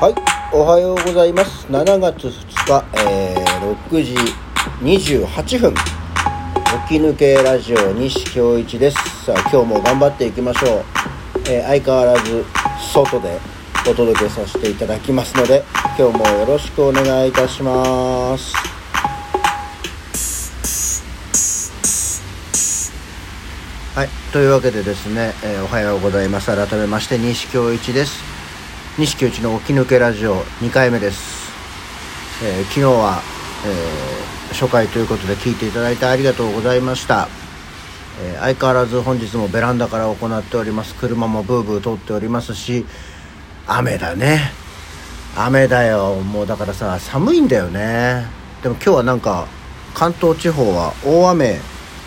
はい、おはようございます。7月2日、えー、6時28分。起き抜けラジオ西京一です。さあ、今日も頑張っていきましょう。えー相変わらず外でお届けさせていただきますので、今日もよろしくお願いいたします。はい、というわけでですね、えーおはようございます。改めまして西京一です。西京一の起き抜けラジオ2回目です、えー昨日は、えー初回ということで聞いていただいてありがとうございました、えー相変わらず本日もベランダから行っております。車もブーブー通っておりますし雨だね。雨だよ。もうだからさ寒いんだよね。でも今日はなんか関東地方は大雨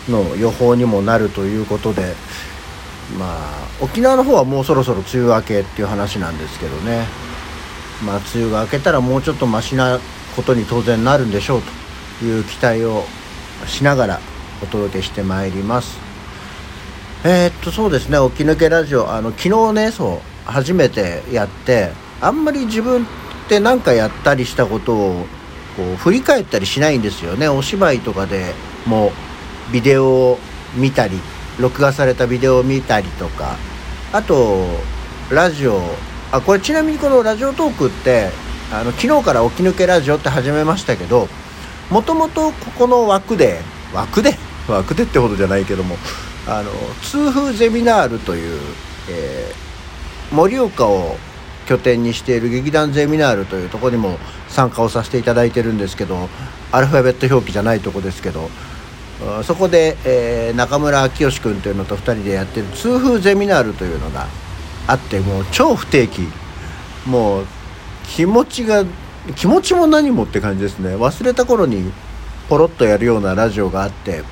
の予報にもなるということでまあ沖縄の方はもうそろそろ梅雨明けっていう話なんですけどね。まあ梅雨が明けたらもうちょっとマシなことに当然なるんでしょうという期待をしながらお届けしてまいります。えーっとそうですね。起き抜けラジオあの昨日ねそう初めてやってあんまり自分って何かやったりしたことをこう振り返ったりしないんですよね。お芝居とかでもビデオを見たり録画されたビデオを見たりとか。あとラジオ。あこれちなみにこのラジオトークってあの昨日から起き抜けラジオって始めましたけどもともとここの枠で枠で？枠でってほどじゃないけどもあの痛風ゼミナールという、えー盛岡を拠点にしている劇団ゼミナールというところにも参加をさせていただいてるんですけどアルファベット表記じゃないとこですけどそこで、えー中村明義君というのと2人でやってる痛風ゼミナールというのがあってもう超不定期。もう気持ちが気持ちも何もって感じですね。忘れた頃にポロッとやるようなラジオがあって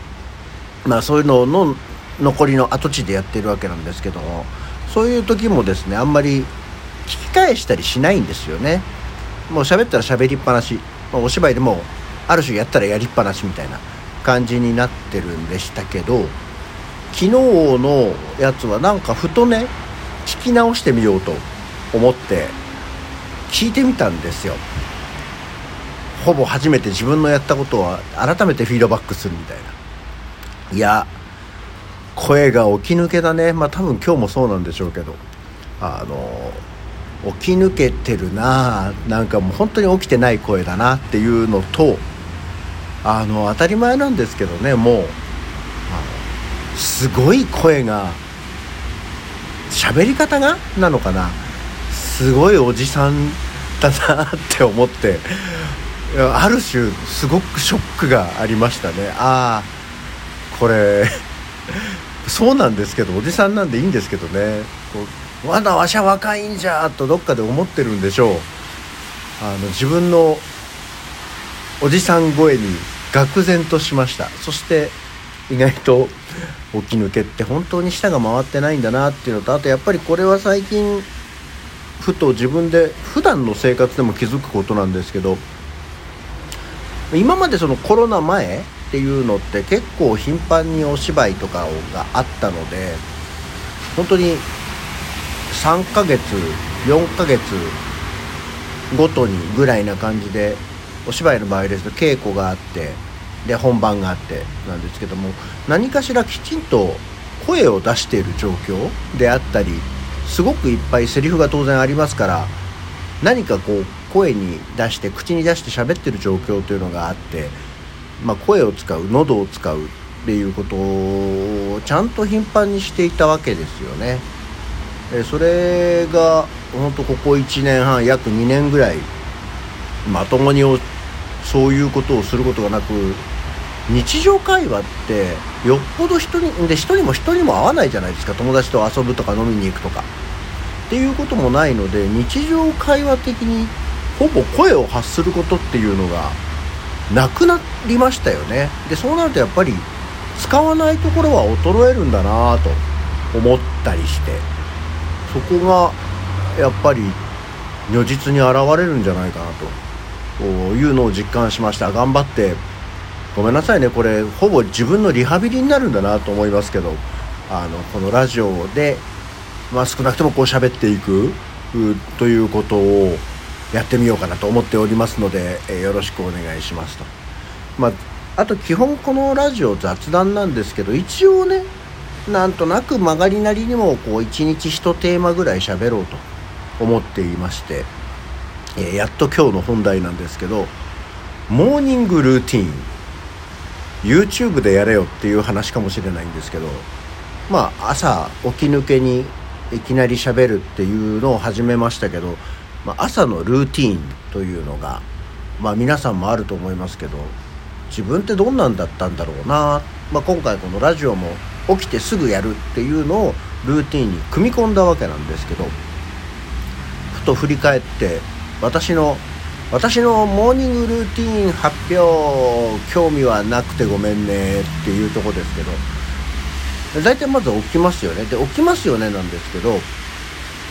まあそういうのの残りの跡地でやってるわけなんですけどもそういう時もですねあんまり聞き返したりしないんですよね。もう喋ったら喋りっぱなし。お芝居でもある種やったらやりっぱなしみたいな。感じになってるんでしたけど昨日のやつはなんかふとね聞き直してみようと思って聞いてみたんですよ。ほぼ初めて自分のやったことは改めてフィードバックするみたいな。いや声が起き抜けだね。まあ多分今日もそうなんでしょうけどあの起き抜けてるななんかもう本当に起きてない声だなっていうのとあの当たり前なんですけどねもうすごい声が喋り方がなのかな。すごいおじさんだなって思ってある種すごくショックがありましたね。ああこれそうなんですけどおじさんなんでいいんですけどね。まだわしゃ若いんじゃとどっかで思ってるんでしょう。あの自分のおじさん声に愕然としました。そして意外と起き抜けって本当に舌が回ってないんだなっていうのとあとやっぱりこれは最近ふと自分で普段の生活でも気づくことなんですけど今までそのコロナ前っていうのって結構頻繁にお芝居とかがあったので本当に3ヶ月4ヶ月ごとにぐらいな感じでお芝居の場合ですと稽古があってで本番があってなんですけども何かしらきちんと声を出している状況であったりすごくいっぱいセリフが当然ありますから何かこう声に出して口に出して喋ってる状況というのがあって、まあ、声を使う喉を使うっていうことをちゃんと頻繁にしていたわけですよね。それが本当ここ1年半約2年ぐらいまともにそういうことをすることがなく日常会話ってよっぽど人にで人にも人にも会わないじゃないですか。友達と遊ぶとか飲みに行くとか。っていうこともないので日常会話的にほぼ声を発することっていうのがなくなりましたよね。でそうなるとやっぱり使わないところは衰えるんだなと思ったりして。そこがやっぱり如実に現れるんじゃないかなと。いうのを実感しました。頑張って。ごめんなさいね。これほぼ自分のリハビリになるんだなと思いますけど。あのこのラジオで、まあ、少なくともこう喋っていくということをやってみようかなと思っておりますので、え、よろしくお願いしますと。まあ、あと基本このラジオ雑談なんですけど一応ねなんとなく曲がりなりにもこう1日1テーマぐらい喋ろうと思っていまして、え、やっと今日の本題なんですけどモーニングルーティン。YouTube でやれよっていう話かもしれないんですけどまあ朝起き抜けにいきなり喋るっていうのを始めましたけど、まあ、朝のルーティンというのが、まあ、皆さんもあると思いますけど自分ってどんなんだったんだろうな、まあ、今回このラジオも起きてすぐやるっていうのをルーティンに組み込んだわけなんですけどふと振り返って私の私のモーニングルーティン発表興味はなくてごめんねっていうとこですけど。大体まず起きますよね。で起きますよねなんですけど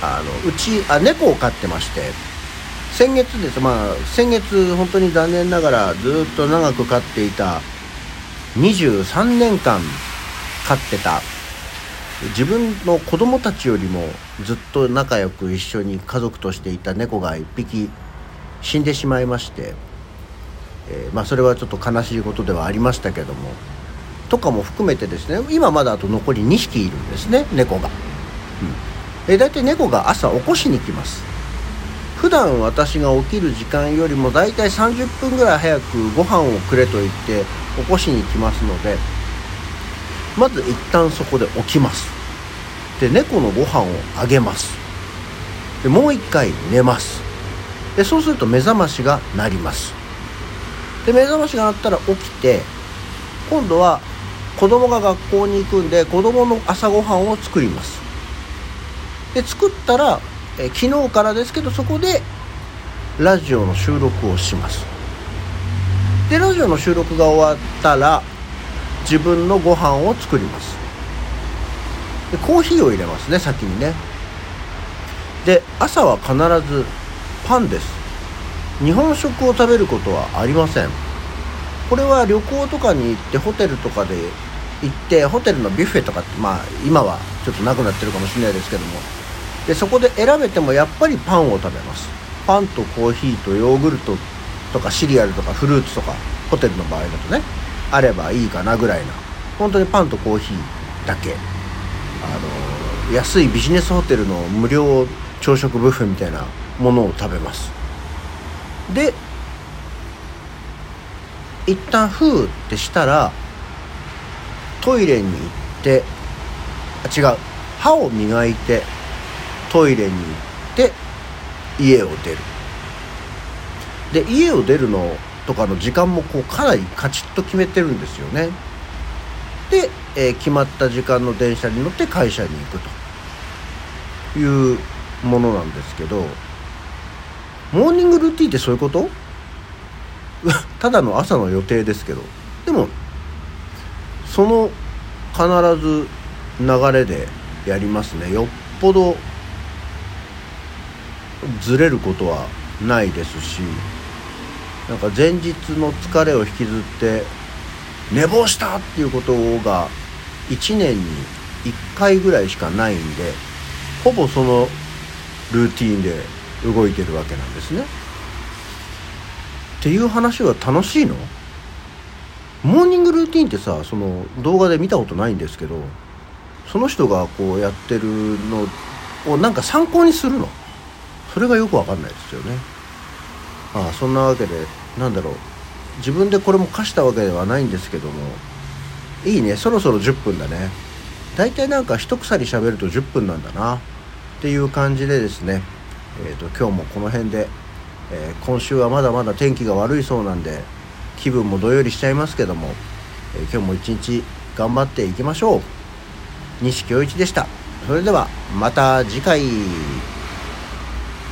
あのうちあ猫を飼ってまして先月です。まあ先月本当に残念ながらずっと長く飼っていた23年間飼ってた自分の子供たちよりもずっと仲良く一緒に家族としていた猫が1匹死んでしまいまして、えー、まあ、それはちょっと悲しいことではありましたけどもとかも含めてですね今まだあと残り2匹いるんですね猫が。うん、え大体猫が朝起こしに来ます普段私が起きる時間よりも大体30分ぐらい早くご飯をくれと言って起こしに来ますのでまず一旦そこで起きます。で猫のご飯をあげます。でもう一回寝ます。でそうすると目覚ましが鳴ります。で目覚ましが鳴ったら起きて今度は子供が学校に行くんで子供の朝ごはんを作ります。で作ったらえ昨日からですけどそこでラジオの収録をします。でラジオの収録が終わったら自分のご飯を作ります。でコーヒーを入れますね先にね。で朝は必ずパンです。日本食を食べることはありません。これは旅行とかに行ってホテルとかで行ってホテルのビュッフェとかってまあ今はちょっとなくなってるかもしれないですけども。でそこで選べてもやっぱりパンを食べます。パンとコーヒーとヨーグルトとかシリアルとかフルーツとかホテルの場合だとね。あればいいかなぐらいな。本当にパンとコーヒーだけ。あの安いビジネスホテルの無料朝食ブッフェみたいなものを食べます。で一旦ふーってしたらトイレに行ってあ違う。歯を磨いてトイレに行って家を出る。で家を出るのとかの時間もこうかなりカチッと決めてるんですよね。で、えー、決まった時間の電車に乗って会社に行くというものなんですけどモーニングルーティンってそういうこと？ただの朝の予定ですけど。でもその必ず流れでやりますね。よっぽどずれることはないですし。なんか前日の疲れを引きずって寝坊したっていうことが1年に1回ぐらいしかないんでほぼそのルーティンで動いてるわけなんですね。っていう話は楽しいの？モーニングルーティンってさその動画で見たことないんですけどその人がこうやってるのをなんか参考にするの？それがよくわかんないですよね。ああそんなわけでなんだろう。自分でこれも課したわけではないんですけども。いいね。そろそろ10分だね。大体なんか一鎖喋ると10分なんだな。っていう感じでですね。えーと、今日もこの辺で、えー、今週はまだまだ天気が悪いそうなんで気分もどよりしちゃいますけども、えー、今日も一日頑張っていきましょう。西京一でした。それではまた次回。